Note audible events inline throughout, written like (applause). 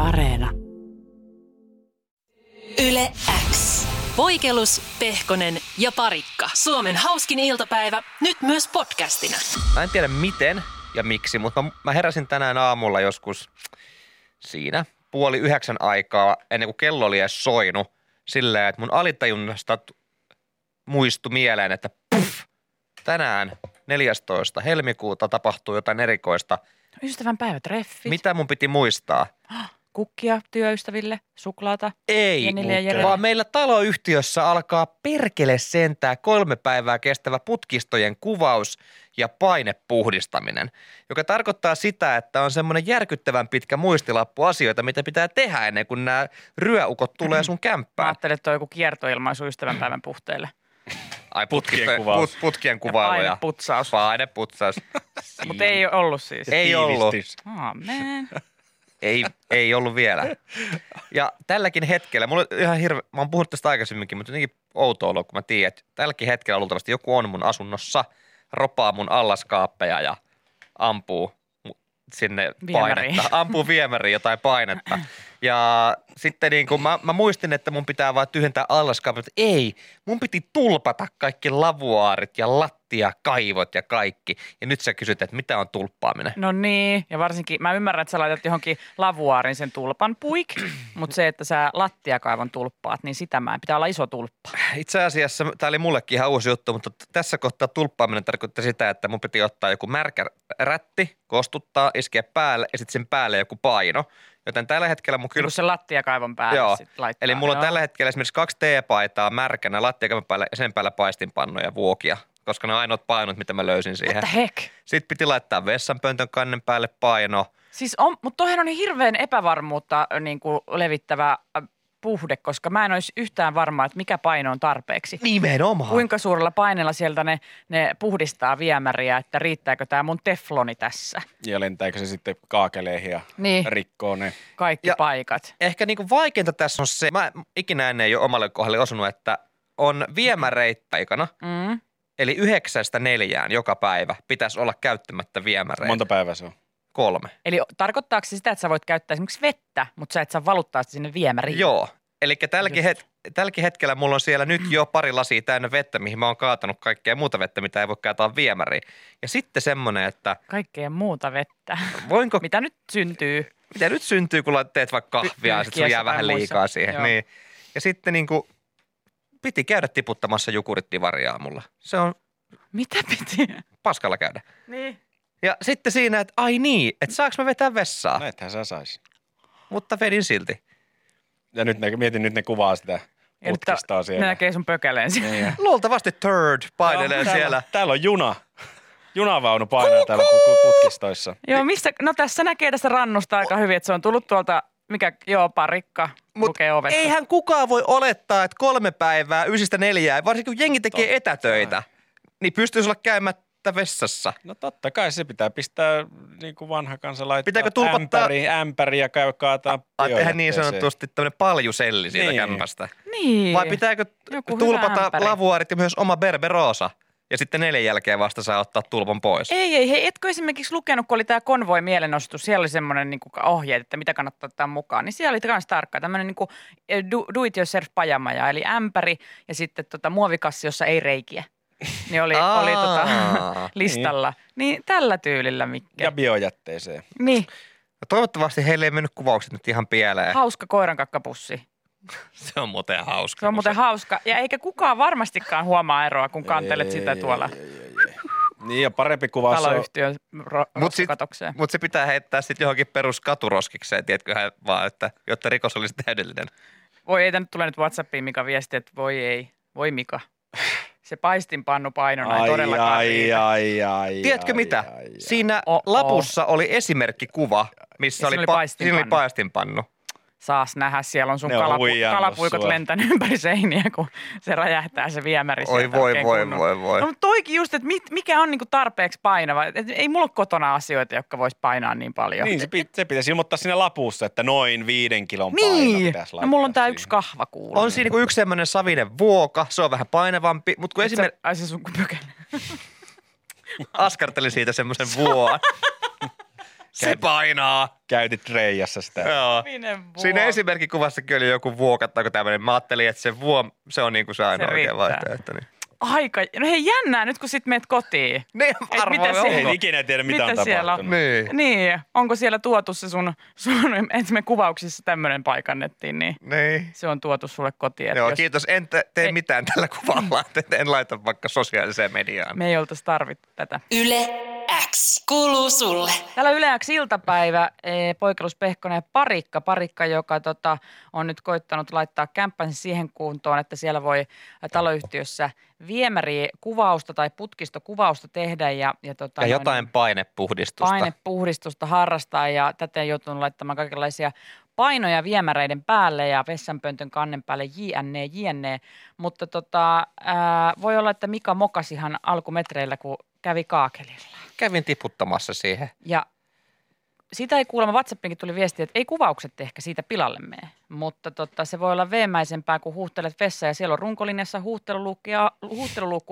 Areena. Yle X. Voikelus, Pehkonen ja Parikka. Suomen hauskin iltapäivä, nyt myös podcastina. Mä en tiedä miten ja miksi, mutta mä, mä heräsin tänään aamulla joskus siinä puoli yhdeksän aikaa ennen kuin kello oli edes soinut silleen, että mun alitajunnasta muistui mieleen, että puff, tänään 14. helmikuuta tapahtuu jotain erikoista. Ystävän päivätreffit. Mitä mun piti muistaa? Kukkia työystäville, suklaata. Ei, ja Jerelle. vaan meillä taloyhtiössä alkaa perkele sentää kolme päivää kestävä putkistojen kuvaus ja painepuhdistaminen, joka tarkoittaa sitä, että on semmoinen järkyttävän pitkä muistilappu asioita, mitä pitää tehdä ennen kuin nämä ryöukot tulee sun Mä kämppään. ajattelin, että on joku kiertoilmaisu ystävänpäivän puhteille. Ai putkisto, Putkien kuvaus. put, putkien Ja kuvailuja. paineputsaus. Paineputsaus. (laughs) Mutta ei ollut siis. Ei ollut. Amen. Ei, ei ollut vielä. Ja tälläkin hetkellä, mulla on ihan hirve, mä oon puhunut tästä aikaisemminkin, mutta jotenkin outo olo, kun mä tiedän, että tälläkin hetkellä luultavasti joku on mun asunnossa, ropaa mun allaskaappeja ja ampuu sinne Viemäriin. painetta. Ampuu viemäriin jotain painetta. Ja sitten niin kuin mä, mä muistin, että mun pitää vaan tyhjentää allaskaapet, mutta ei. Mun piti tulpata kaikki lavuaarit ja lattiakaivot ja kaikki. Ja nyt sä kysyt, että mitä on tulppaaminen. No niin, ja varsinkin mä ymmärrän, että sä laitat johonkin lavuaarin sen tulpan puik, (clears throat) mutta se, että sä lattiakaivon tulppaat, niin sitä mä en. Pitää olla iso tulppa. Itse asiassa tämä oli mullekin ihan uusi juttu, mutta tässä kohtaa tulppaaminen tarkoitti sitä, että mun piti ottaa joku märkä rätti, kostuttaa, iskeä päälle ja sitten sen päälle joku paino. Joten tällä hetkellä mun kyllä... Kun se lattiakaivon päälle Joo, sit laittaa. eli mulla on Joo. tällä hetkellä esimerkiksi kaksi teepaitaa märkänä lattiakaivon päällä ja sen päällä paistinpannoja ja vuokia, koska ne on ainoat painot, mitä mä löysin siihen. What heck? Sitten piti laittaa vessanpöntön kannen päälle paino. Siis on, mutta toihan on niin hirveän epävarmuutta niin kuin levittävä puhde, koska mä en olisi yhtään varma, että mikä paino on tarpeeksi. Nimenomaan. Kuinka suurella paineella sieltä ne, ne puhdistaa viemäriä, että riittääkö tämä mun tefloni tässä. Ja lentääkö se sitten kaakeleihin ja Niin. rikkoo ne. Kaikki Ja- paikat. ehkä niinku vaikeinta tässä on se, mä ikinä en ei ole omalle kohdalle osunut, että on viemäreitä aikana, Mm. eli yhdeksästä neljään joka päivä pitäisi olla käyttämättä viemäreitä. Monta päivää se on? Kolme. Eli tarkoittaako se sitä, että sä voit käyttää esimerkiksi vettä, mutta sä et saa valuttaa sitä sinne viemäriin? Joo. Eli tälläkin, het, tälläkin hetkellä mulla on siellä nyt jo pari lasia täynnä vettä, mihin mä oon kaatanut kaikkea muuta vettä, mitä ei voi kaataa viemäriin. Ja sitten semmoinen, että Kaikkea muuta vettä. voinko, Mitä nyt syntyy? mitä nyt syntyy, kun teet vaikka kahvia ja sitten jää vähän tai muissa. liikaa siihen. Joo. Niin. Ja sitten niin kuin, piti käydä tiputtamassa jukurittivaria mulla. Se on Mitä piti? paskalla käydä. Niin. Ja sitten siinä, että ai niin, että saaks mä vetää vessaa, No ethän sä sais. mutta vedin silti. Ja nyt ne, mietin, nyt ne kuvaa sitä putkistaa ne siellä. näkee sun pökäleen siellä. Niin, (laughs) Luultavasti third painelee Joo, siellä. Täällä, täällä on juna. Junavaunu painaa täällä pu- pu- putkistoissa. Joo, missä, no tässä näkee tästä rannusta aika hyvin, että se on tullut tuolta, mikä, joo, parikka, Mut lukee ovessa. eihän kukaan voi olettaa, että kolme päivää ysistä neljää, varsinkin kun jengi tekee Totta. etätöitä, niin pystyisi olla käymättä vessassa. No totta kai se pitää pistää niin kuin vanha kansa laittaa Pitääkö tulpattaa- ämpäri, ämpäri ja käy kaataa Ai, tehdä niin sanotusti tämmöinen paljuselli siitä Niin. kämpästä. Niin. Vai pitääkö Joku tulpata lavuaarit ja myös oma berberosa? Ja sitten neljän jälkeen vasta saa ottaa tulpan pois. Ei, ei, hei, etkö esimerkiksi lukenut, kun oli tämä konvoi mielenostus, siellä oli semmoinen niin ohjeet, että mitä kannattaa ottaa mukaan, niin siellä oli myös tarkka tämmöinen niin do, do it yourself pajamaja, eli ämpäri ja sitten tota, muovikassi, jossa ei reikiä. (laughs) Niin oli, oli tota, Aa. (laughs) listalla. Niin tällä tyylillä, Mikke. Ja biojätteeseen. Niin, No toivottavasti heille ei mennyt kuvaukset nyt ihan pieleen. hauska koirankakkapussi. (laughs) Se on muuten hauska. Se on muuten hauska. Ja eikä kukaan varmastikaan huomaa eroa, kun kantelet sitä Ei, tuolla ei, ei, ei, ei. Niin ja parempi kuvaus taloyhtiön ro- Mut. Mutta se pitää heittää sitten johonkin peruskaturoskikseen, tiedätköhän vaan, että, jotta rikos olisi täydellinen. Voi ei, tää nyt tulee nyt Whatsappiin Mika viesti, että voi ei, voi Mika. Se paistinpannu painona ei ai, todellakaan ai, riitä. ai, ai, Tiedätkö ai, mitä? Ai, ai. Siinä Oh, oh. lapussa oli esimerkkikuva, missä Ja oli, oli pa- paistinpannu. siinä oli paistinpannu. Saas nähdä, siellä on sun Ne on kalapu- kalapuikot sua. lentänyt ympäri seiniä, kun se räjähtää se viemäri Oi voi, voi, voi, voi. No mutta toikin just, että mit, mikä on niinku tarpeeksi painava. Et ei mulla ole kotona asioita, jotka vois painaa niin paljon. Niin, se, pit, se pitäisi ilmoittaa siinä lapussa, että noin viiden kilon paino Niin. pitäisi No mulla on tää yksi kahva kuuluu. On siinä niinku yksi semmoinen savinen vuoka, se on vähän painavampi, mutta kun esimerkiksi Ai se sun pökäle. askartelin siitä semmoisen vuon. (laughs) Se painaa. Käytit reijässä sitä. Joo. Siinä esimerkkikuvassakin oli joku vuokattako tämmöinen. Mä ajattelin, että se vuo, se on niinku se ainoa Se oikea vaihtoehto. Niin, Aika, no hei jännää nyt kun sit meet kotiin. niin mitä arvoin, siellä- Ei onko? ikinä tiedä, mitä, Mitä on siellä on? tapahtunut. Niin. Niin, onko siellä tuotu se sun, sun (laughs) että me kuvauksissa tämmöinen paikannettiin, niin Niin. se on tuotu sulle kotiin. että Joo, jos kiitos. En te- tee Ei. mitään tällä kuvalla. että (laughs) En laita vaikka sosiaaliseen mediaan. Me ei oltaisi tarvittu tätä. Yle X kuuluu sulle. Täällä yleäksi iltapäivä eh, poikelus Pehkonen ja Parikka. Parikka, joka tota, on nyt koittanut laittaa kämppänsä siihen kuntoon, että siellä voi taloyhtiössä viemärikuvausta tai putkistokuvausta tehdä ja, ja, tota, Ja noin- jotain painepuhdistusta. painepuhdistusta harrastaa ja täten joutunut laittamaan kaikenlaisia painoja viemäreiden päälle ja vessanpöntön kannen päälle jne, jne. Mutta tota, ää, voi olla, että Mika mokasi ihan alkumetreillä, kun kävi kaakelilla. Kävin tiputtamassa siihen. Ja sitä ei kuulemma, WhatsAppinkin tuli viesti, että ei kuvaukset ehkä siitä pilalle mene. Mutta tota, se voi olla veemäisempää, kun huuhtelet vessa ja siellä on runkolinjassa huuhteluluukku, ja,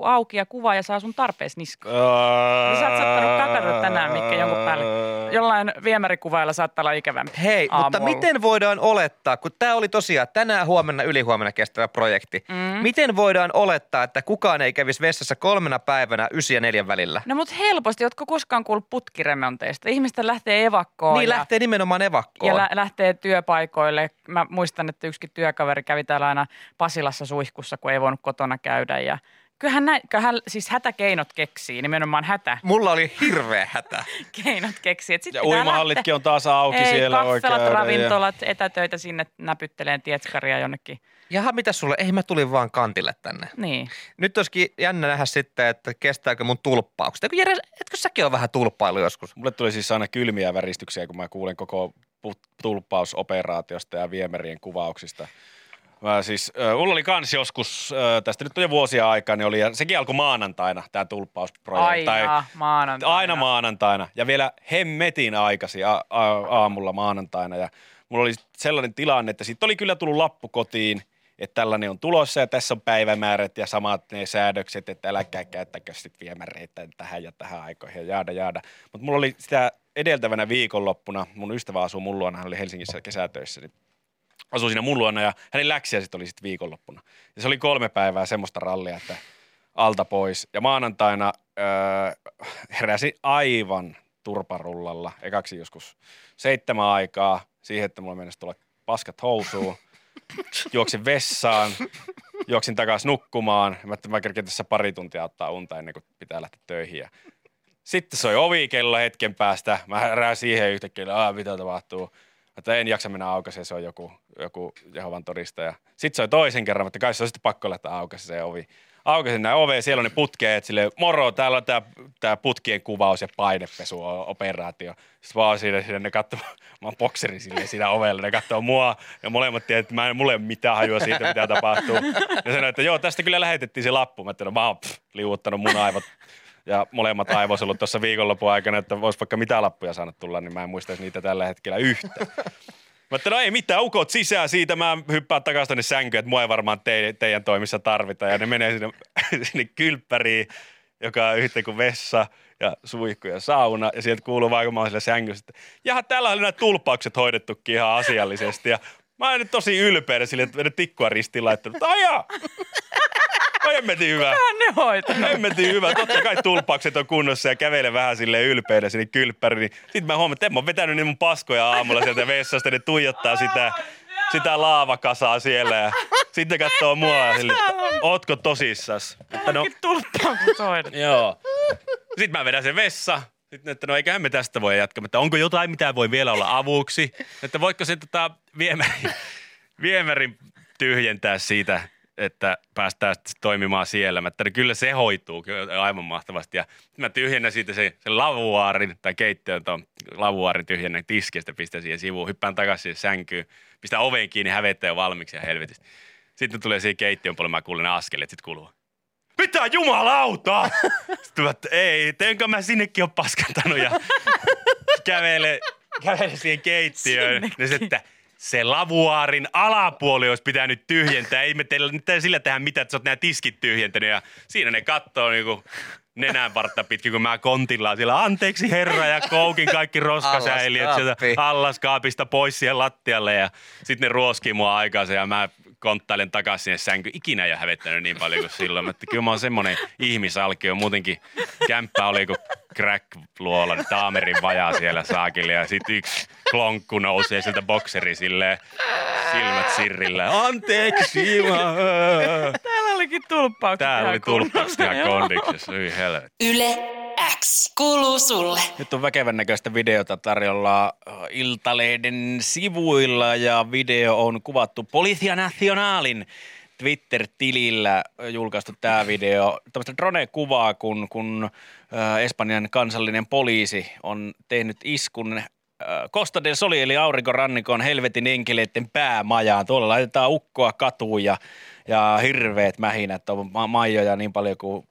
auki ja kuva ja saa sun tarpeessa niskaan. Niin sä oot saattanut kakata tänään, Mikke, jonkun päälle. Jollain viemärikuvailla saattaa olla ikävämpi Hei, mutta aamulla. miten voidaan olettaa, kun tämä oli tosiaan tänään, huomenna, ylihuomenna kestävä projekti. Mm. Miten voidaan olettaa, että kukaan ei kävisi vessassa kolmena päivänä ysi ja neljän välillä? No mutta helposti, ootko koskaan kuullut putkiremonteista? Ihmiset lähtee evakkoon niin ja, lähtee nimenomaan evakkoon. ja lä- lähtee työpaikoille. Mä muistan, että yksikin työkaveri kävi täällä aina Pasilassa suihkussa, kun ei voinut kotona käydä. Ja kyllähän, näin, kyllähän siis hätäkeinot keksii, nimenomaan Mulla oli hirveä hätä. (laughs) hätäkeinot keksii. Et sit Ja uimahallitkin on taas auki Ei, siellä oikein. Ja... ravintolat, etätöitä sinne näpytteleen tietskaria jonnekin. Jaha, mitä sulle? Ei, mä tulin vaan kantille tänne. Niin. Nyt olisikin jännä nähdä sitten, että kestääkö mun tulppaukset. Eikö Jere, etkö säkin ole vähän tulppailu joskus? Mulle tuli siis aina kylmiä väristyksiä, kun mä kuulen koko tulppausoperaatiosta ja viemärien kuvauksista. Mä siis, äh, mulla oli kans joskus, äh, tästä nyt on jo vuosia aikaa, niin oli, ja sekin alkoi maanantaina, tämä tulppausprojekti. Aina maanantaina. Aina maanantaina ja vielä hemmetin aikaisin a- a- aamulla maanantaina ja mulla oli sellainen tilanne, että siitä oli kyllä tullut lappu kotiin, että tällainen on tulossa ja tässä on päivämäärät ja samat ne säädökset, että älkää käyttäkö sit viemäreitä tähän ja tähän aikoihin ja jaada jaada. Mutta mulla oli sitä edeltävänä viikonloppuna, mun ystävä asuu mun luona, hän oli Helsingissä kesätöissä, niin asui siinä mun luona ja hänen läksiä sitten oli sitten viikonloppuna. Ja se oli kolme päivää semmoista rallia, että alta pois. Ja maanantaina öö, heräsin aivan turparullalla, ekaksi joskus seitsemän aikaa, siihen, että mulla mennessä tulla paskat housuun. Juoksin vessaan, juoksin takaisin nukkumaan. Mä, mä kerkein tässä pari tuntia ottaa unta ennen kuin pitää lähteä töihin. Ja sitten soi ovikello hetken päästä. Mä herään siihen yhtäkkiä, että mitä tapahtuu. Että en jaksa mennä aukaisemaan, se on joku, joku Jehovan todistaja. Sitten soi toisen kerran, että kai se on sitten pakko lähteä aukaisemaan se ovi. Aukaisin näin oveen, siellä on ne putkeet, sille moro, täällä on tää, tää putkien kuvaus ja painepesuoperaatio. Sitten vaan siinä, siinä ne katsoo, (laughs) mä oon bokseri silleen siinä ovella, ne katsoo mua ja molemmat tiedät, että mä en, ole mitään hajua siitä, mitä tapahtuu. Ja sanoi, että joo, tästä kyllä lähetettiin se lappu. Mä ajattelin, mä oon pff, liuuttanut mun aivot ja molemmat aivosolut tuossa viikonlopun aikana, että vois vaikka mitä lappuja saanut tulla, niin mä en muista niitä tällä hetkellä yhtä. Mä no ei mitään, ukot sisään siitä, mä hyppään takaisin tonne sänkyyn, että mua ei varmaan te, teidän toimissa tarvita. Ja ne menee sinne, (laughs) sinne kylppäriin, joka on yhtä kuin vessa ja suihku ja sauna. Ja sieltä kuuluu vaan, kun mä oon siellä sängyssä, että jaha, täällä oli nämä tulppaukset hoidettukin ihan asiallisesti. Ja mä oon nyt tosi ylpeä sille, että tikkua ristiin laittanut. Aja! Hemmetin hyvä. Hän ne hoitanut. Hemmetin hyvä. Totta kai tulppaukset on kunnossa ja kävelen vähän sille ylpeänä sinne kylppäriin. Niin sitten mä huomaan, että en mä oon vetänyt niin mun paskoja aamulla sieltä vessasta. Ne tuijottaa sitä, sitä laavakasaa siellä ja sitten katsoo mua sille, että ootko tosissas? Että no, joo. Sitten mä vedän sen vessa. Sitten, että no eiköhän me tästä voi jatkaa, mutta onko jotain, mitä voi vielä olla avuksi? Että voiko se tota viemärin, viemärin tyhjentää siitä, että päästään sitten toimimaan siellä. Mä, että kyllä se hoituu aivan mahtavasti. Ja mä tyhjennän siitä sen, sen lavuaarin tai keittiön tuon lavuaarin tyhjennän tiskistä, pistän siihen sivuun, hyppään takaisin sänkyyn, pistän oven kiinni, hävettää jo valmiiksi ja helvetistä. Sitten tulee siihen keittiön puolelle, mä kuulen ne askelet, sitten kuuluu. Mitä jumalauta? (laughs) Sitten mä, että ei, teenkö mä sinnekin on paskantanut ja (laughs) kävele, kävele siihen keittiöön. Sinnekin. Ja sitten, se lavuaarin alapuoli olisi pitänyt tyhjentää. Ei me teillä nyt sillä tehdä mitään, että sä oot nämä tiskit tyhjentänyt. Ja siinä ne kattoo niinku nenänpartta pitkin, kun mä kontillaan siellä, anteeksi herra, ja koukin kaikki roskasäiliöt sieltä allaskaapista pois siihen lattialle, ja sitten ne ruoskii mua aikaisen, ja mä konttailen takaisin sinne sänkyyn. Ikinä ei ole hävettänyt niin paljon kuin silloin. Mä, että kyllä mä oon semmoinen ihmisalkio. Muutenkin kämppä oli kuin crack-luola, taamerin vajaa siellä saakille. Ja sitten yksi klonkku nousee sieltä bokseri silleen, silmät sirrillä. Anteeksi! mä- Täällä olikin tulppaukset Täällä oli tulppaukset ihan kondiksessa. Hyi helvetti. Yle X kuuluu sulle. Nyt on väkevän näköistä videota tarjolla Iltalehden sivuilla ja video on kuvattu Policia Nationalin Twitter-tilillä julkaistu tämä video. Tällaista drone-kuvaa, kun, kun äh, Espanjan kansallinen poliisi on tehnyt iskun äh, Costa del Soli eli aurinkorannikon helvetin enkeleiden päämajaan. Tuolla laitetaan ukkoa katuun ja, ja hirveät mähinät on ma- maijoja niin paljon kuin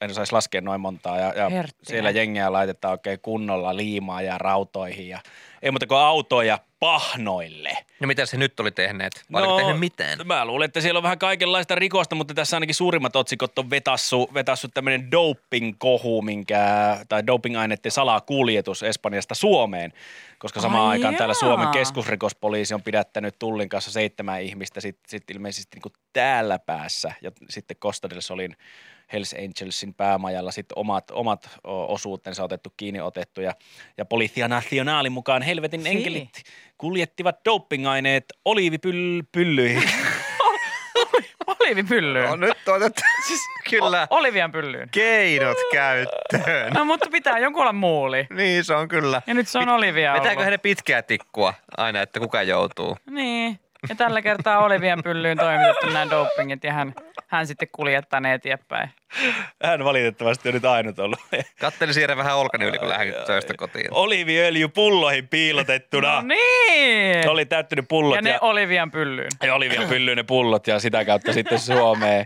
en saisi laskea noin montaa. Ja, ja Herttinen. siellä jengiä laitetaan oikein kunnolla liimaa ja rautoihin ja ei muuta kuin autoja pahnoille. No mitä se nyt oli tehneet? Vai no, tehnyt mitään? Mä luulen, että siellä on vähän kaikenlaista rikosta, mutta tässä ainakin suurimmat otsikot on vetassu, vetassu tämmöinen doping-kohu, minkä, tai doping-aineiden salakuljetus Espanjasta Suomeen, koska samaan Ai aikaan täällä jaa. Suomen keskusrikospoliisi on pidättänyt Tullin kanssa seitsemän ihmistä sitten sit ilmeisesti niin täällä päässä ja sitten Costa del Solin Hells Angelsin päämajalla sitten omat, omat osuutensa otettu kiinni otettu ja, ja Policia Nacionalin mukaan helvetin Sii. enkelit kuljettivat dopingaineet oliivipyllyihin. (laughs) (laughs) Olivipyllyyn. No nyt otet (laughs) siis kyllä O- Olivian pyllyyn. keinot käyttöön. No mutta pitää jonkun olla muuli. Niin se on kyllä. Ja nyt se on Olivia Vetääkö heidän pitkää tikkua aina, että kuka joutuu? Niin. Ja tällä kertaa Olivian pyllyyn toimitettu nämä dopingit ja hän, hän sitten kuljettaa ne eteenpäin. Hän valitettavasti on nyt ainut ollut. Kattelin siirrä vähän olkani yli, kun lähdin töistä kotiin. Oliiviöljy pulloihin piilotettuna. No niin. Ne oli täyttänyt pullot Ja ne Olivian pyllyyn. ja Olivia pyllyy ne pullot ja sitä kautta sitten Suomeen.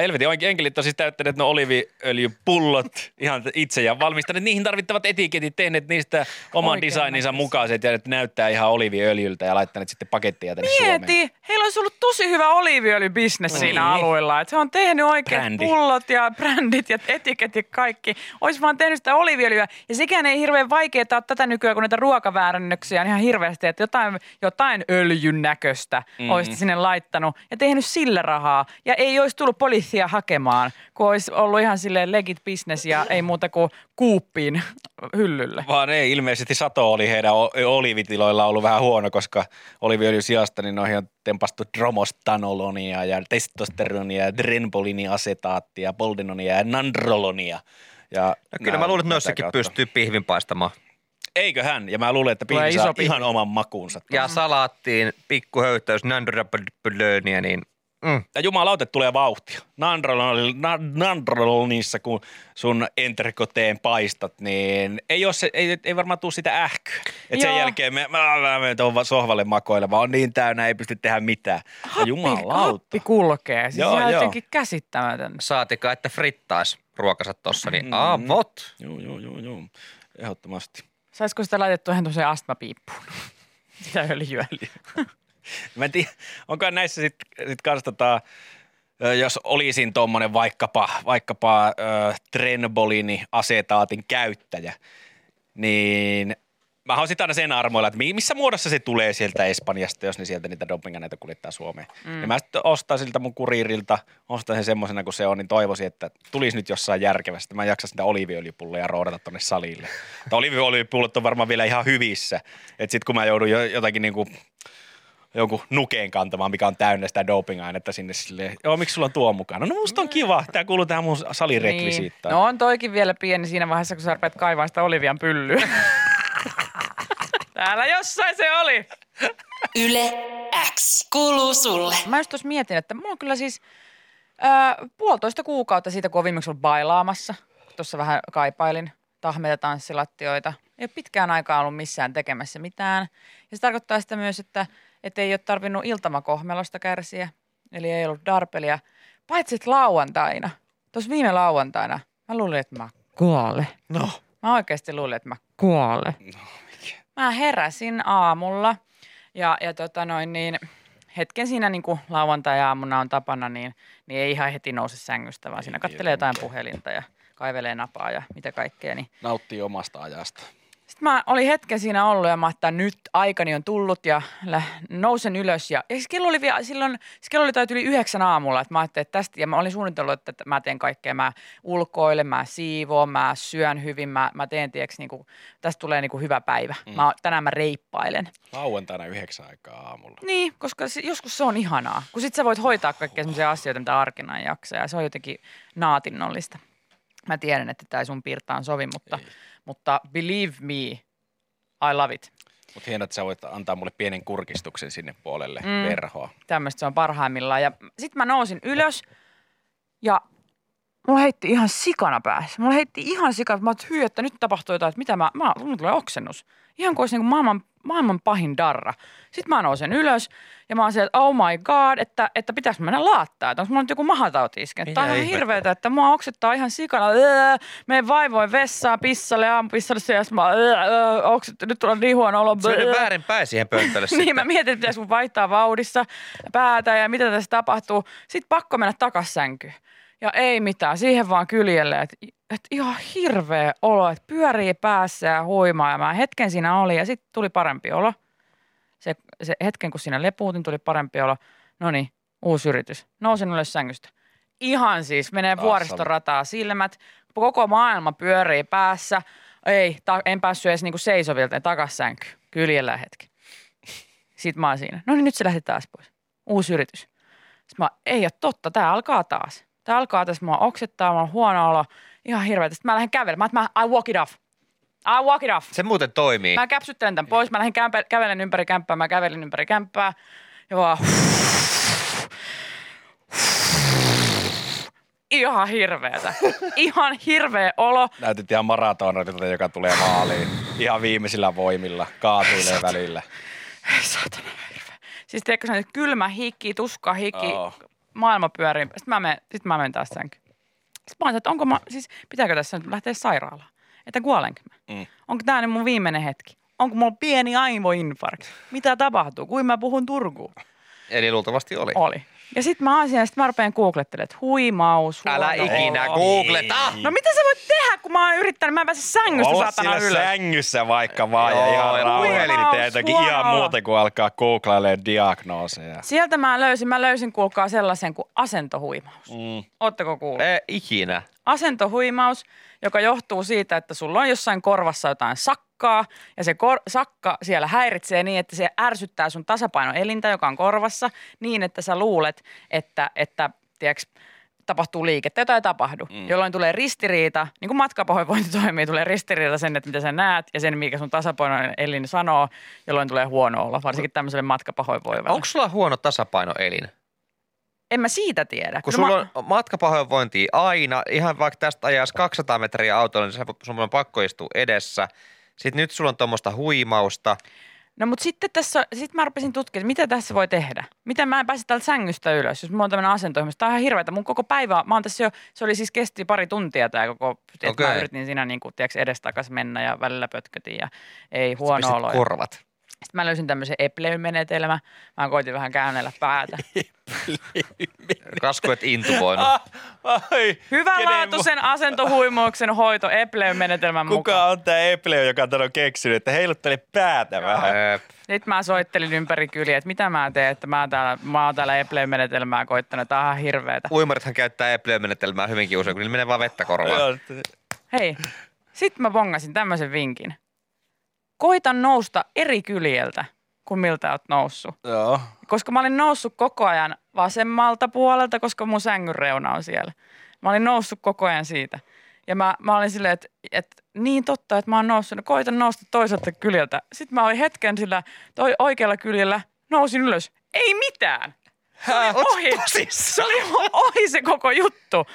Helvetin oikein enkelit on siis täyttäneet ne oliiviöljypullot ihan itse ja valmistaneet niihin tarvittavat etiketit, tehneet niistä oman Oikein designinsa näköisiä. mukaiset ja että näyttää ihan oliiviöljyltä ja laittaneet sitten pakettia tänne Suomeen. Mieti, heillä olisi ollut tosi hyvä oliiviöljybisnes Niin. siinä alueella. Että se on tehnyt oikein Brändi. pullot ja brändit ja etiketit kaikki. Olisi vaan tehnyt sitä oliiviöljyä. Ja sekään ei hirveän vaikeaa ole tätä nykyään, kun näitä ruokaväärännöksiä on ihan hirveästi. Että jotain, jotain öljyn näköistä mm-hmm. olisi sinne laittanut ja tehnyt sillä rahaa. Ja ei olisi tullut poliisia hakemaan, kun olisi ollut ihan silleen legit business ja ei muuta kuin kuuppiin hyllylle. Vaan ei, ilmeisesti sato oli heidän olivitiloilla ollut vähän huono, koska oliviöljyn sijasta niin noihin on tempastu dromostanolonia ja testosteronia, drenboliniasetaattia, boldinonia ja nandrolonia. Ja No, kyllä mä luulen, että noissakin pystyy pihvin paistamaan. Eiköhän, ja mä luulen, että pihvi iso saa pihvi. ihan oman makuunsa. Ja salaattiin pikkuhöytäys, nandrapölöniä, niin mm, Ja jumalautet tulee vauhtia. Nandrolon- na- Nandrolonissa, kun sun entrekoteen paistat, niin ei, ole se, ei, ei varmaan tule sitä ähkyä. Et sen Joo. jälkeen me, mä, mä menen tuohon sohvalle makoilemaan, on niin täynnä, ei pysty tehdä mitään. Ja Happi, jumalauta. happi kulkee. Siis Joo, joo, ihan joo. jotenkin käsittämätön. saatika, että frittais ruokansa tossa, niin Mm. avot. Joo, joo, joo, joo. Ehdottomasti. Saisiko sitä laitettua ihan tuollaiseen astmapiippuun? (laughs) Sitä öljyä. (laughs) (laughs) Mä en tiedä, onko näissä sitten sit kans tota, jos olisin tuommoinen vaikkapa, vaikkapa ö, trenbolini asetaatin käyttäjä, niin mä oon sitä aina sen armoilla, että mi- missä muodossa se tulee sieltä Espanjasta, jos ne sieltä niitä dopinganeita kuljettaa Suomeen. Mm. Ja mä sitten ostan siltä mun kuriirilta, ostan sen semmoisena kuin se on, niin toivoisin, että tulisi nyt jossain järkevästi. Mä en jaksa sitä oliiviöljypulloja roodata tonne salille. (laughs) Tai oliiviöljypullot on varmaan vielä ihan hyvissä. Että sit kun mä joudun jo, jotakin niinku jonkun nukeen kantamaan, mikä on täynnä sitä dopingainetta sinne silleen, joo, miksi sulla on tuo mukana? No musta on kiva, tää kuuluu tähän mun salirekvisiittaan. Niin. No on toikin vielä pieni siinä vaiheessa, kun sä rupeat kaivaa sitä Olivian pyllyä. (laughs) Täällä jossain se oli. Yle X kuuluu sulle. Mä just tuossa mietin, että mulla on kyllä siis ää, puolitoista kuukautta siitä, kun on viimeksi ollut bailaamassa. Tuossa vähän kaipailin tahmeita tanssilattioita. Ei ole pitkään aikaa ollut missään tekemässä mitään. Ja se tarkoittaa sitä myös, että, että ei ole tarvinnut iltamakohmelosta kärsiä. Eli ei ollut darpelia. Paitsi lauantaina, tuossa viime lauantaina, mä luulin, että mä kuolen. No. Mä oikeasti luulin, että mä kuolen. Mä heräsin aamulla ja, ja tota noin niin, hetken siinä niin kuin lauantai-aamuna on tapana, niin, niin ei ihan heti nouse sängystä, vaan siinä kattelee jotain puhelinta ja kaivelee napaa ja mitä kaikkea. Niin. Nauttii omasta ajasta. Sitten mä olin hetken siinä ollut ja mä että nyt aikani on tullut ja lä- nousen ylös. Ja, ja siis kello oli vielä, silloin, siis kello oli tai yli yhdeksän aamulla, että mä ajattelin, että tästä, ja mä olin suunnitellut, että mä teen kaikkea. Mä ulkoilen, mä siivoon, mä syön hyvin, mä, mä teen, tiiäks, niin kuin, tästä tulee niin kuin hyvä päivä. Mm. Mä, tänään mä reippailen. Lauantaina yhdeksän aikaa aamulla. Niin, koska se, joskus se on ihanaa, kun sit sä voit hoitaa kaikkia sellaisia asioita, mitä arkena ei jaksa ja se on jotenkin naatinnollista. Mä tiedän, että tämä ei sun piirtaan sovi, mutta, mutta believe me, I love it. Mutta hienoa, että sä voit antaa mulle pienen kurkistuksen sinne puolelle Mm. verhoa. Tämmöistä se on parhaimmillaan. Ja sitten mä nousin ylös ja mulla heitti ihan sikana päässä. Mulla heitti ihan sikana, mä oon, että nyt tapahtuu jotain, että mitä mä, mä mulla tulee oksennus. Ihan kuin olisi niin maailman, maailman pahin darra. Sitten mä nousen ylös ja mä oon siellä, että oh my god, että, että pitäis mennä laattaa. Että onko mulla nyt joku mahatauti iskenyt. Tää on ihan hirveetä, että mua oksettaa ihan sikana. Öö, menen vaivoin vessaan, pissalle, aamupissalle, ja mä öö, okset, nyt tulee niin huono olo. Se Öö. väärin päin siihen pöntölle (laughs) Niin, mä mietin, että pitäisi mun vaihtaa vauhdissa päätä ja mitä tässä tapahtuu. Sitten pakko mennä takas sänkyyn. Ja ei mitään, siihen vaan kyljelle, että että ihan hirveä olo, että pyörii päässä ja huimaa. Ja mä hetken siinä olin ja sitten tuli parempi olo. Se, se hetken, kun siinä lepuutin, tuli parempi olo. No niin, uusi yritys. Nousin ylös sängystä. Ihan siis, menee vuoristorataa silmät, koko maailma pyörii päässä. Ei, ta, en päässyt edes niinku seisovilta takas sänky. Kyljellä hetki. Sitten mä oon siinä. No niin, nyt se lähti taas pois. Uusi yritys. Sitten mä, ei ole totta, tää alkaa taas. Tää alkaa tässä, mua oksettaa, mulla on huono olo. Ihan hirveätä. Sitten mä lähden kävelemään. Mä, mä, I walk it off. I walk it off. Se muuten toimii. Mä käpsyttelen tämän pois. Mä lähdin kämpä, kävelen ympäri kämppää. Mä kävelin ympäri kämppää. Ja vaan... Ihan hirveetä. Ihan hirveä olo. Näytit ihan maratonarilta, joka tulee maaliin. Ihan viimeisillä voimilla. Kaatuilee välillä. Ei saatana hirveä. Siis tiedätkö se kylmä hiki, tuska hiki, oh. Maailma pyörii. Sitten mä menen, sit mä menen taas sänkyyn. Sitten mä oon, että onko mä, siis pitääkö tässä nyt lähteä sairaalaan? Että kuolenko mä? Mm. Onko tää nyt mun viimeinen hetki? Onko mulla pieni aivoinfarkti? Mitä tapahtuu? Kuin mä puhun Turkuun? Eli luultavasti oli. Oli. Ja sitten mä oon siinä, sit mä rupean googlettelemaan, että huimaus, Älä huono ikinä olo. googleta! No mitä sä voit tehdä, kun mä oon yrittänyt, mä en pääse sängystä Olla saatana ylös. sängyssä vaikka vaan ja Joo, ihan jotenkin huono ihan muuta kuin alkaa googlailemaan diagnooseja. Sieltä mä löysin, mä löysin kuulkaa sellaisen kuin asentohuimaus. Mm. Ootteko kuullut? Ei ikinä. asentohuimaus, joka johtuu siitä, että sulla on jossain korvassa jotain sakkaa ja se kor- sakka siellä häiritsee niin, että se ärsyttää sun tasapainoelintä, joka on korvassa, niin että sä luulet, että, että tiedätkö, tapahtuu liikettä, jota ei tapahdu, mm. jolloin tulee ristiriita, niin kuin matkapahoinvointi (laughs) toimii, tulee ristiriita sen, että mitä sä näet ja sen, mikä sun tasapainoelin sanoo, jolloin tulee huono olo, varsinkin tämmöiselle matkapahoinvoivalle. Onko sulla huono tasapainoelin? En mä siitä tiedä. Kun Kyllä sulla on matkapahoinvointia aina, ihan vaikka tästä ajaa 200 metriä autolla, niin sun on pakko istua edessä. Sitten nyt sulla on tuommoista huimausta. No mutta sitten tässä, sit mä rupesin tutkimaan, mitä tässä voi tehdä. Miten mä en pääse täältä sängystä ylös, jos mulla on tämmöinen asento. Tämä on ihan hirveätä. Mun koko päivä, mä oon tässä jo, se oli siis kesti pari tuntia tämä koko, että Okei. mä yritin siinä niin kuin, tiedätkö, edestakas mennä ja välillä pötkötin ja ei huono olo. korvat. Sitten mä löysin tämmöisen Epleyn-menetelmä. Mä koitin vähän käännellä päätä. (laughs) Kasku et intuvoinut. Ah, ai, Hyvänlaatuisen asentohuimauksen hoito Epleyn-menetelmän Kuka mukaan. on tämä Epleo, joka on käynyt että heiluttele päätä vähän? Sitten mä soittelin ympäri kyliä, että mitä mä teen, että mä, täällä, mä oon täällä Epleyn-menetelmää koittanut. Tää on ihan hirveetä. Uimarithan käyttää Epley-menetelmää hyvinkin usein, kun niillä menee vaan vettä korvaan. Joo, Hei, sitten mä bongasin tämmöisen vinkin. Koita nousta eri kyljeltä kuin miltä oot noussut. Joo. Koska mä olin noussut koko ajan vasemmalta puolelta, koska mun sängyn reuna on siellä. Mä olin noussut koko ajan siitä. Ja mä, mä olin silleen, että, että niin totta, että mä oon noussut. No, koitan nousta toiselta kyljeltä. Sitten mä olin hetken sillä toi oikealla kyljellä, nousin ylös. Ei mitään. Se oli ohi. Se oli ohi se koko juttu.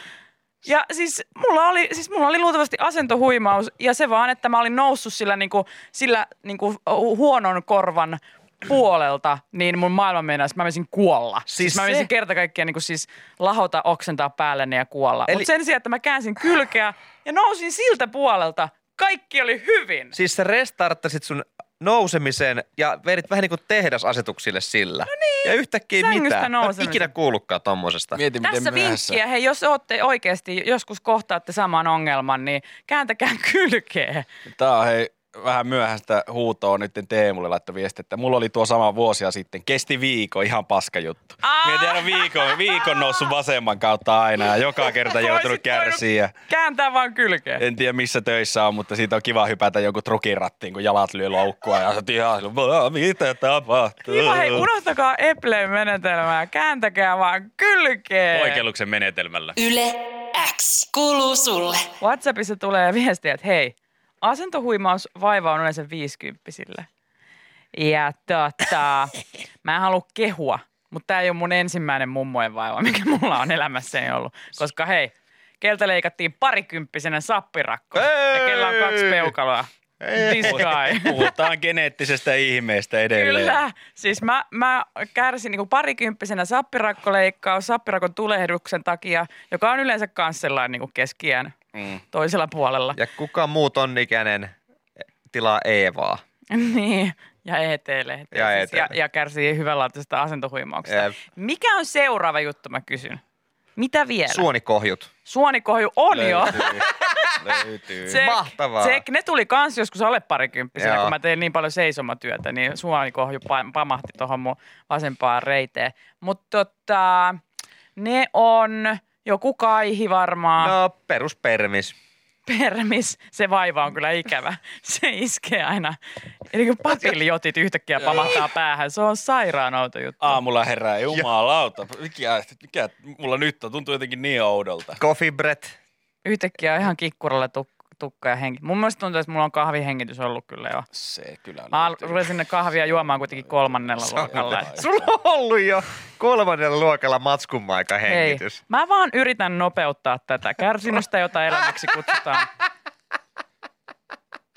Ja siis mulla oli, siis mulla oli luultavasti asentohuimaus ja se vaan, että mä olin noussut sillä, niinku, sillä niinku huonon korvan puolelta, niin mun maailma meinasi, mä menisin kuolla. Siis, siis mä se- menisin kerta kaikkiaan niin siis lahota, oksentaa päälleni ja kuolla. Eli- Mutta sen sijaan, että mä käänsin kylkeä ja nousin siltä puolelta, kaikki oli hyvin. Siis sä restarttasit sun nousemisen ja vedit vähän niin kuin tehdasasetuksille sillä. No niin, ja yhtäkkiä sängystä mitään. Mä en nousemisen. ikinä kuullutkaan tommosesta. Mieti, miten Tässä myöhässä. vinkkiä, hei, jos olette oikeasti joskus kohtaatte saman ongelman, niin kääntäkää kylkeä. Tää on hei, vähän myöhäistä huutoa nyt Teemulle laittoi viesti, että mulla oli tuo sama vuosia sitten. Kesti viikon, ihan paska juttu. Mietin aina viikon, viikon noussut vasemman kautta aina ja joka kerta joutunut kärsiä. Kääntää vaan kylkeä. En tiedä missä töissä on, mutta siitä on kiva hypätä jonkun trukirattiin, kun jalat lyö loukkua ja sä ihan silleen, "Vaa, mitä tapahtuu? Kiva, hei, unohtakaa Epleen menetelmää. Kääntäkää vaan kylkeä. Oikeelluksen menetelmällä. Yle X kuuluu sulle. WhatsAppissa tulee viestiä, että hei, asentohuimaus vaiva on yleensä viisikymppisille. Ja tota, mä en halua kehua, mutta tämä ei ole mun ensimmäinen mummojen vaiva, mikä mulla on elämässäni ollut. Koska hei, keltä leikattiin parikymppisenä sappirakko ja kellä on kaksi Ei! peukaloa. This guy. Puhutaan geneettisestä ihmeestä edelleen. Kyllä. Siis mä, mä kärsin niin parikymppisenä sappirakkoleikkaus sappirakon tulehduksen takia, joka on yleensä myös sellainen niin keskiään Mm. toisella puolella. Ja kuka muu ton ikäinen tilaa Eevaa? (laughs) niin, ja ET-lehtiä. Ja siis, ja, ET. ja kärsii hyvänlaatuisesta asentohuimauksesta. Jep. Mikä on seuraava juttu, mä kysyn? Mitä vielä? Suonikohjut. Suonikohju on jo. Löytyy. (laughs) Löytyy. Tsek, Mahtavaa. Tsek, ne tuli kans joskus alle parikymppisenä, Joo. kun mä tein niin paljon seisomatyötä, niin suonikohju pa- pamahti tuohon mun vasempaan reiteen. Mutta tota, ne on joku kaihi varmaan. No, peruspermis. Permis, se vaiva on kyllä ikävä. (laughs) Se iskee aina. Eli kun papiljotit yhtäkkiä pamahtaa päähän, se on sairaan outo juttu. Aamulla herää, jumalauta. Mikä, mikä mulla nyt on? Tuntuu jotenkin niin oudolta. Coffee bread. Yhtäkkiä ihan kikkuralla tuk- tukka ja henki. Mun mielestä tuntuu, että mulla on kahvihengitys ollut kyllä jo. Se kyllä Mä al- rupesin ne kahvia juomaan kuitenkin kolmannella luokalla. Sulla on ollut jo kolmannella luokalla matskunmaika Hei, hengitys. mä vaan yritän nopeuttaa tätä kärsimystä, jota elämäksi kutsutaan.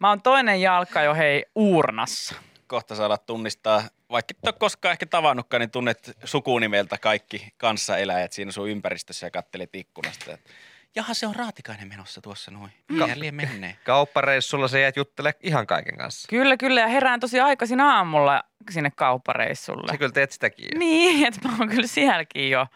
Mä oon toinen jalka jo hei uurnassa. Kohta saa tunnistaa, vaikka et ole koskaan ehkä tavannutkaan, niin tunnet sukunimeltä kaikki kanssaeläjät siinä sun ympäristössä ja kattelet ikkunasta. Että, Jaha, se on raatikainen menossa tuossa noin. Mikä liian menee? (laughs) Kauppareissulla se jäät juttele ihan kaiken kanssa. Kyllä, kyllä. Ja herään tosi aikaisin aamulla sinne kauppareissulle. Sä kyllä teet sitäkin jo. Niin, (laughs) että mä oon kyllä sielläkin jo.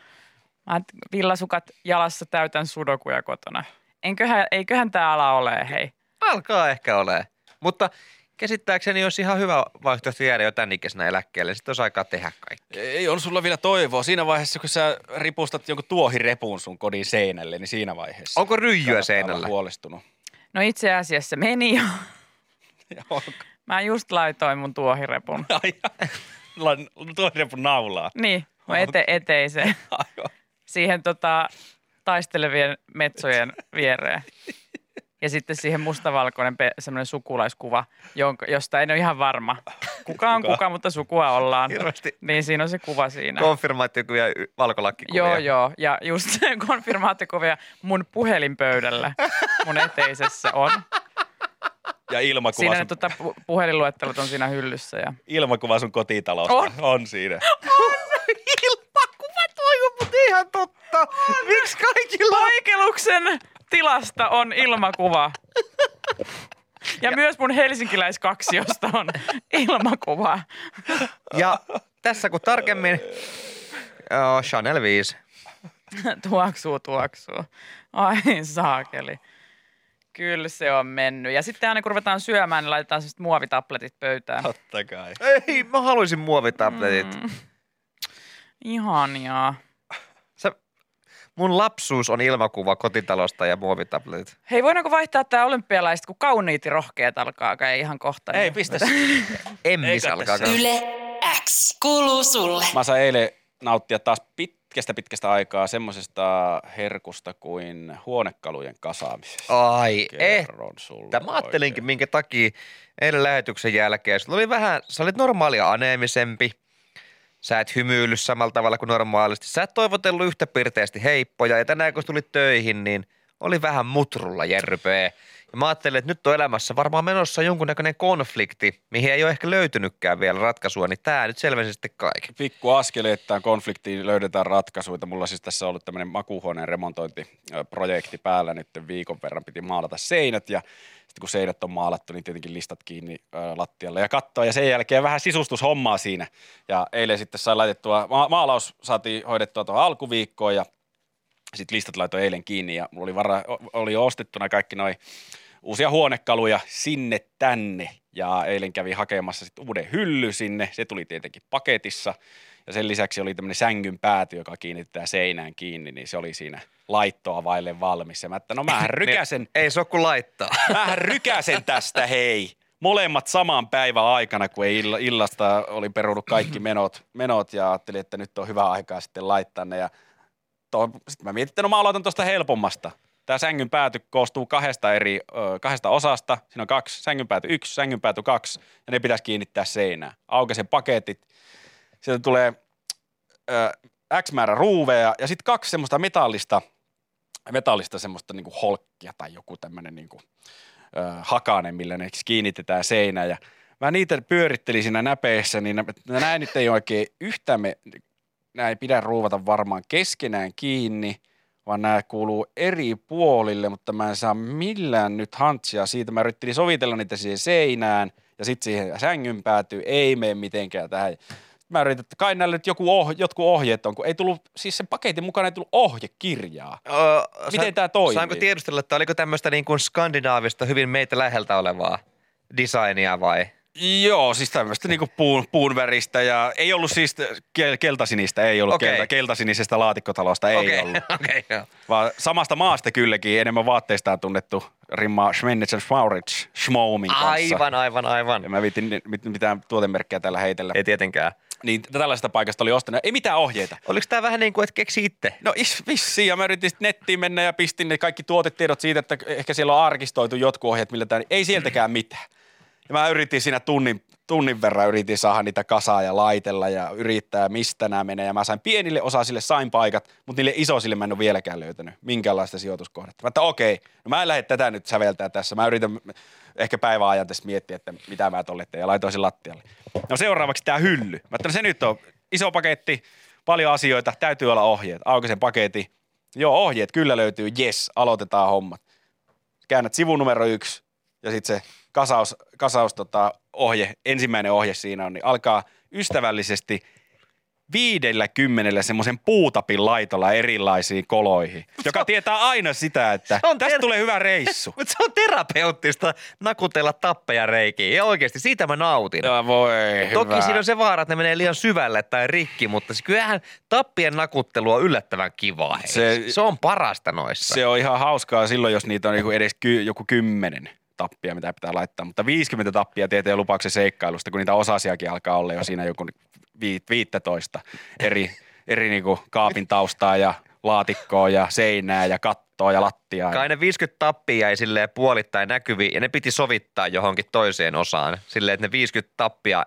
Mä villasukat jalassa täytän sudokuja kotona. Enköhän, eiköhän tää ala ole, hei. Alkaa ehkä ole. Mutta käsittääkseni olisi ihan hyvä vaihtoehto jäädä jo tämän ikäisenä eläkkeelle. Sitten olisi aikaa tehdä kaikki. Ei, on sulla vielä toivoa. Siinä vaiheessa, kun sä ripustat jonkun tuohirepun sun kodin seinälle, niin siinä vaiheessa. Onko ryijyä seinällä? huolestunut. No itse asiassa meni jo. (laughs) Mä just laitoin mun tuohirepun. (laughs) Tuohirepun naulaa. Niin, mun ete- eteiseen. (laughs) Aivan. Siihen tota, taistelevien metsojen viereen. Ja sitten siihen mustavalkoinen pe- semmoinen sukulaiskuva, jonka, josta en ole ihan varma. Kuka on Kuka? kuka, mutta sukua ollaan. Hirveästi Niin siinä on se kuva siinä. konfirmaatiokuvia, y- valkolakkikuvia. Joo, joo. Ja just (laughs) konfirmaatiokuvia mun puhelinpöydällä mun eteisessä on. Ja ilmakuva, Siinä sun, tota, pu- puhelinluettelot on siinä hyllyssä. Ja... ilmakuva sun kotitalosta. On. on siinä. On (laughs) mutta ihan totta. Miksi kaikilla on? Tilasta on ilmakuva. Ja, myös mun helsinkiläiskaksiosta on ilmakuva. Ja tässä kun tarkemmin, oh, Chanel 5. tuoksuu, tuoksuu. Ai saakeli. Kyllä se on mennyt. Ja sitten aina kun ruvetaan syömään, niin laitetaan sellaiset muovitabletit pöytään. Totta kai. Ei, mä haluaisin muovitabletit. Mm. Ihania. Mun lapsuus on ilmakuva kotitalosta ja muovitabletit. Hei, voidaanko vaihtaa tämä olympialaiset, kun kauniit ja rohkeat alkaa kai ihan kohta. Ei, pistä (laughs) Emmis alkaa. Yle X kuuluu sulle. Mä sain eilen nauttia taas pitkästä pitkästä aikaa semmoisesta herkusta kuin huonekalujen kasaamisesta. Ai, eh. Kerron sulle Mä ajattelinkin, oikein. minkä takia eilen lähetyksen jälkeen. Sulla oli vähän, sä olit normaalia aneemisempi. Sä et hymyillyt samalla tavalla kuin normaalisti. Sä et toivotellut yhtä pirteästi heippoja. Ja tänään kun tulit töihin, niin oli vähän mutrulla järpee. Mä ajattelin, että nyt on elämässä varmaan menossa jonkunnäköinen konflikti, mihin ei ole ehkä löytynytkään vielä ratkaisua, niin tämä nyt selvensi sitten kaiken. Pikku askeleittain konfliktiin löydetään ratkaisuja. Mulla siis tässä on ollut tämmöinen makuuhuoneen remontointiprojekti päällä nyt viikon verran. Piti maalata seinät ja sitten kun seinät on maalattu, niin tietenkin listat kiinni lattialle ja kattoa. Ja sen jälkeen vähän sisustushommaa siinä. Ja eilen sitten sai laitettua, ma- maalaus saatiin hoidettua tuohon alkuviikkoon ja sitten listat laitoin eilen kiinni ja mulla oli, vara, oli ostettuna kaikki noin uusia huonekaluja sinne tänne. Ja eilen kävi hakemassa sitten uuden hylly sinne. Se tuli tietenkin paketissa. Ja sen lisäksi oli tämmöinen sängyn pääty, joka kiinnittää seinään kiinni, niin se oli siinä laittoa vaille valmis. Ja mä, että no mähän (laughs) (laughs) rykäsen, Ei se ole kuin laittaa. (laughs) mähän rykäsen tästä hei. Molemmat saman päivän aikana, kun ei illa- illasta oli perunut kaikki (clears throat) menot, menot ja ajattelin, että nyt on hyvä aikaa sitten laittaa ne. Ja sitten mä mietin, että no mä aloitan tuosta helpommasta. Tämä sängyn pääty koostuu kahdesta eri ö, kahdesta osasta. Siinä on kaksi, sängyn pääty yksi, sängyn pääty kaksi, ja ne pitäisi kiinnittää seinään. Aukasen paketit, sieltä tulee ö, X määrä ruuveja ja sitten kaksi semmoista metallista, metallista semmoista niinku holkkia tai joku tämmöinen niinku, ö, hakanen, millä ne kiinnitetään seinään. Ja mä niitä pyörittelin siinä näpeissä, niin nä- näin nyt ei oikein yhtään me, ei pidä ruuvata varmaan keskenään kiinni, vaan nämä kuuluu eri puolille, mutta mä en saa millään nyt hantsia siitä. Mä yritin sovitella niitä siihen seinään ja sitten siihen sängyn päätyy, ei mene mitenkään tähän. Mä yritin, että kai näillä nyt joku oh, jotkut ohjeet on, kun ei tullut, siis sen paketin mukana ei tullut ohjekirjaa. Öö, Miten tää toimii? Saanko tiedustella, että oliko tämmöistä niin kuin skandinaavista hyvin meitä läheltä olevaa designia vai? Joo, siis tämmöistä niinku puun, puun väristä ja ei ollut siis kel- keltasinistä, ei ollut okay. kelta, keltasinisestä laatikkotalosta, ei Okei, ollut. (laughs) okei, joo. Vaan samasta maasta kylläkin enemmän vaatteistaan tunnettu rimmaa Schmennitz Schmaurits Schmoumin kanssa. Aivan, aivan, aivan. Ja mä viitin mit- mitään tuotemerkkejä tällä heitellä. Ei tietenkään. Niin tällaisesta paikasta oli ostanut. Ei mitään ohjeita. Oliko tämä vähän niin kuin, että keksi itse? No is, vissiin, ja mä yritin nettiin mennä ja pistin ne kaikki tuotetiedot siitä, että ehkä siellä on arkistoitu jotkut ohjeet, millä tämä, ei sieltäkään mitään. Ja mä yritin siinä tunnin, tunnin verran yritin saada niitä kasaa ja laitella ja yrittää, mistä nämä menee. Ja mä sain pienille osasille sain paikat, mutta niille isoisille mä en ole vieläkään löytänyt minkäänlaista sijoituskohdetta. Mä että okei, no mä en lähde tätä nyt säveltää tässä. Mä yritän ehkä päivän ajan tässä miettiä, että mitä mä tolle ja laitoin sen lattialle. No seuraavaksi tämä hylly. Mä että no se nyt on iso paketti, paljon asioita, täytyy olla ohjeet. Aukaisen paketin. Joo, ohjeet kyllä löytyy, yes, aloitetaan hommat. Käännät sivun numero yksi ja sitten se kasaus, kasaus tota, ohje, ensimmäinen ohje siinä on, niin alkaa ystävällisesti viidellä kymmenellä semmoisen puutapin laitolla erilaisiin koloihin, joka tietää aina sitä, että on tästä ter- tulee hyvä reissu. (laughs) Mutta se on terapeuttista nakutella tappeja reikiin. Ja oikeasti siitä mä nautin. Ja voi Toki hyvä. siinä on se vaara, että ne menee liian syvälle tai rikki, mutta se kyllähän tappien nakuttelu on yllättävän kivaa. Hei. Se- Se, se on parasta noissa. Se on ihan hauskaa silloin, jos niitä on niinku edes ky- joku kymmenen tappia, mitä pitää laittaa. Mutta 50 tappia tieteen lupauksen seikkailusta, kun niitä osasiakin alkaa olla jo siinä joku vi- 15 eri, eri niinku kaapin taustaa ja laatikkoa ja seinää ja kattoa ja lattiaa. Kai ne 50 tappia jäi silleen puolittain näkyviin ja ne piti sovittaa johonkin toiseen osaan. Silleen, että ne 50 tappia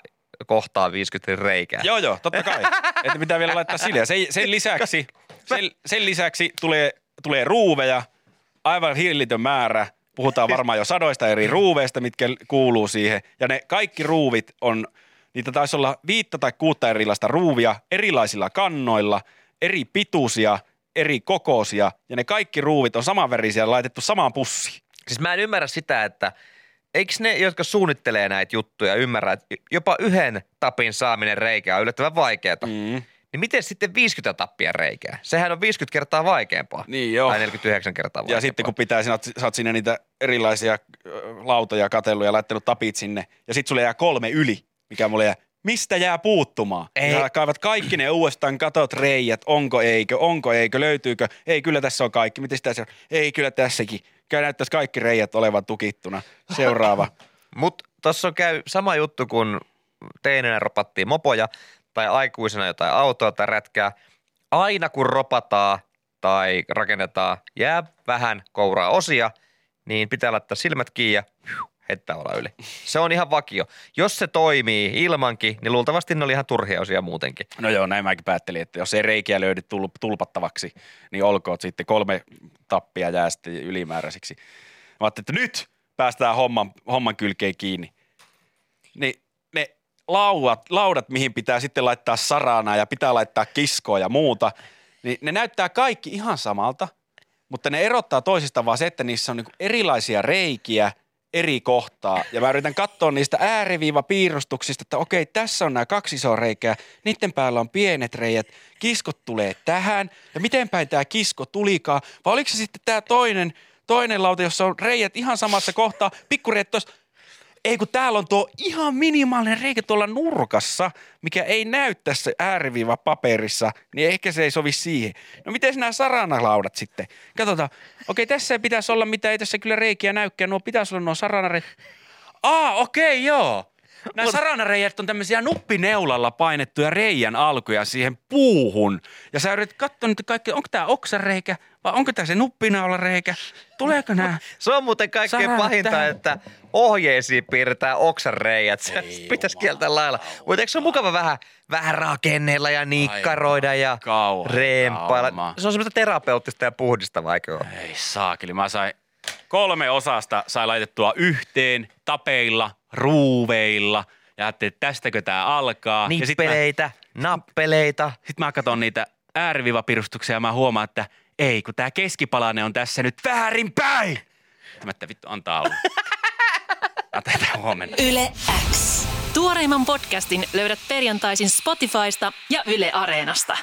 kohtaa 50 reikää. Joo, joo, totta kai. (laughs) että pitää vielä laittaa sille. Ja Sen, sen, lisäksi, sen, sen lisäksi tulee, tulee ruuveja, aivan hillitön määrä. Puhutaan varmaan jo sadoista eri ruuveista, mitkä kuuluu siihen. Ja ne kaikki ruuvit on, niitä taisi olla viittä tai kuutta erilaista ruuvia erilaisilla kannoilla, eri pituisia, eri kokoisia. Ja ne kaikki ruuvit on samanvärisiä ja laitettu samaan pussiin. Siis mä en ymmärrä sitä, että eikö ne, jotka suunnittelee näitä juttuja, ymmärrä, että jopa yhden tapin saaminen reikää on yllättävän vaikeaa. Mm. Niin miten sitten 50 tappia reikää? Sehän on 50 kertaa vaikeampaa. Niin joo. Tai 49 kertaa vaikeampaa. Ja sitten kun pitää, sinä oot, sinne niitä erilaisia lautoja katellut ja laittanut tapit sinne, ja sitten sulle jää kolme yli, mikä mulle jää, mistä jää puuttumaan? Ei. Sä kaivat kaikki ne uudestaan, katot reijät, onko eikö, onko eikö, löytyykö, ei kyllä tässä on kaikki, miten tässä on, ei kyllä tässäkin. Käy näyttäisi kaikki reijät olevan tukittuna. Seuraava. (laughs) Mutta tuossa on käy sama juttu, kun teinenä ropattiin mopoja tai aikuisena jotain autoa tai rätkää. Aina kun ropataan tai rakennetaan, jää vähän kouraa osia, niin pitää laittaa silmät kiinni ja heittää olla yli. Se on ihan vakio. Jos se toimii ilmankin, niin luultavasti ne oli ihan turhia osia muutenkin. No joo, näin mäkin päättelin, että jos ei reikiä löydy tul- tulpattavaksi, niin olkoon sitten kolme tappia jää sitten ylimääräisiksi. Mä että nyt päästään homman, homman kylkeen kiinni. Niin laudat, laudat, mihin pitää sitten laittaa saranaa ja pitää laittaa kiskoa ja muuta, niin ne näyttää kaikki ihan samalta, mutta ne erottaa toisistaan vaan se, että niissä on niinku erilaisia reikiä eri kohtaa. Ja mä yritän katsoa niistä ääriviivapiirustuksista, että okei, tässä on nämä kaksi isoa reikää, niiden päällä on pienet reijät, kiskot tulee tähän, ja miten päin tämä kisko tulikaan, vai oliko se sitten tämä toinen, toinen lauta, jossa on reijät ihan samassa kohtaa, pikkureijät tuossa, ei kun täällä on tuo ihan minimaalinen reikä tuolla nurkassa, mikä ei näy tässä ääriviiva paperissa, niin ehkä se ei sovi siihen. No miten nämä saranalaudat sitten? Katsotaan, okei tässä ei pitäisi olla mitään, ei tässä kyllä reikiä näykään, nuo pitäisi olla nuo saranareet. Aa, okei, joo. Nämä saranareijät on tämmöisiä nuppineulalla painettuja reijän alkuja siihen puuhun. Ja sä yrität katsoa nyt kaikki, onko tämä oksareikä vai onko tämä se nuppinaulareikä? Tuleeko nämä? (laughs) Se on muuten kaikkein Saranat pahinta, tähän. että ohjeisiin piirretään oksan reijät. Se pitäisi kieltää lailla. Mutta eikö se ole mukava vähän, vähän rakennella ja nikkaroida ja kauhean reempailla? kauma. Se on semmoista terapeuttista ja puhdistavaa, eikö ole? Ei saakeli, mä sain kolme osasta sai laitettua yhteen tapeilla, ruuveilla. Ja ajattelin, että tästäkö tämä alkaa. Ja sitten mä, Nippeleitä, nappeleita. sit mä katson niitä ääriviivapirustuksia ja mä huomaan, että ei, kun tämä keskipalainen on tässä nyt väärinpäin. Tämä että vittu antaa olla. (laughs) Otetaan huomenna. Yle X. Tuoreimman podcastin löydät perjantaisin Spotifysta ja Yle Areenasta.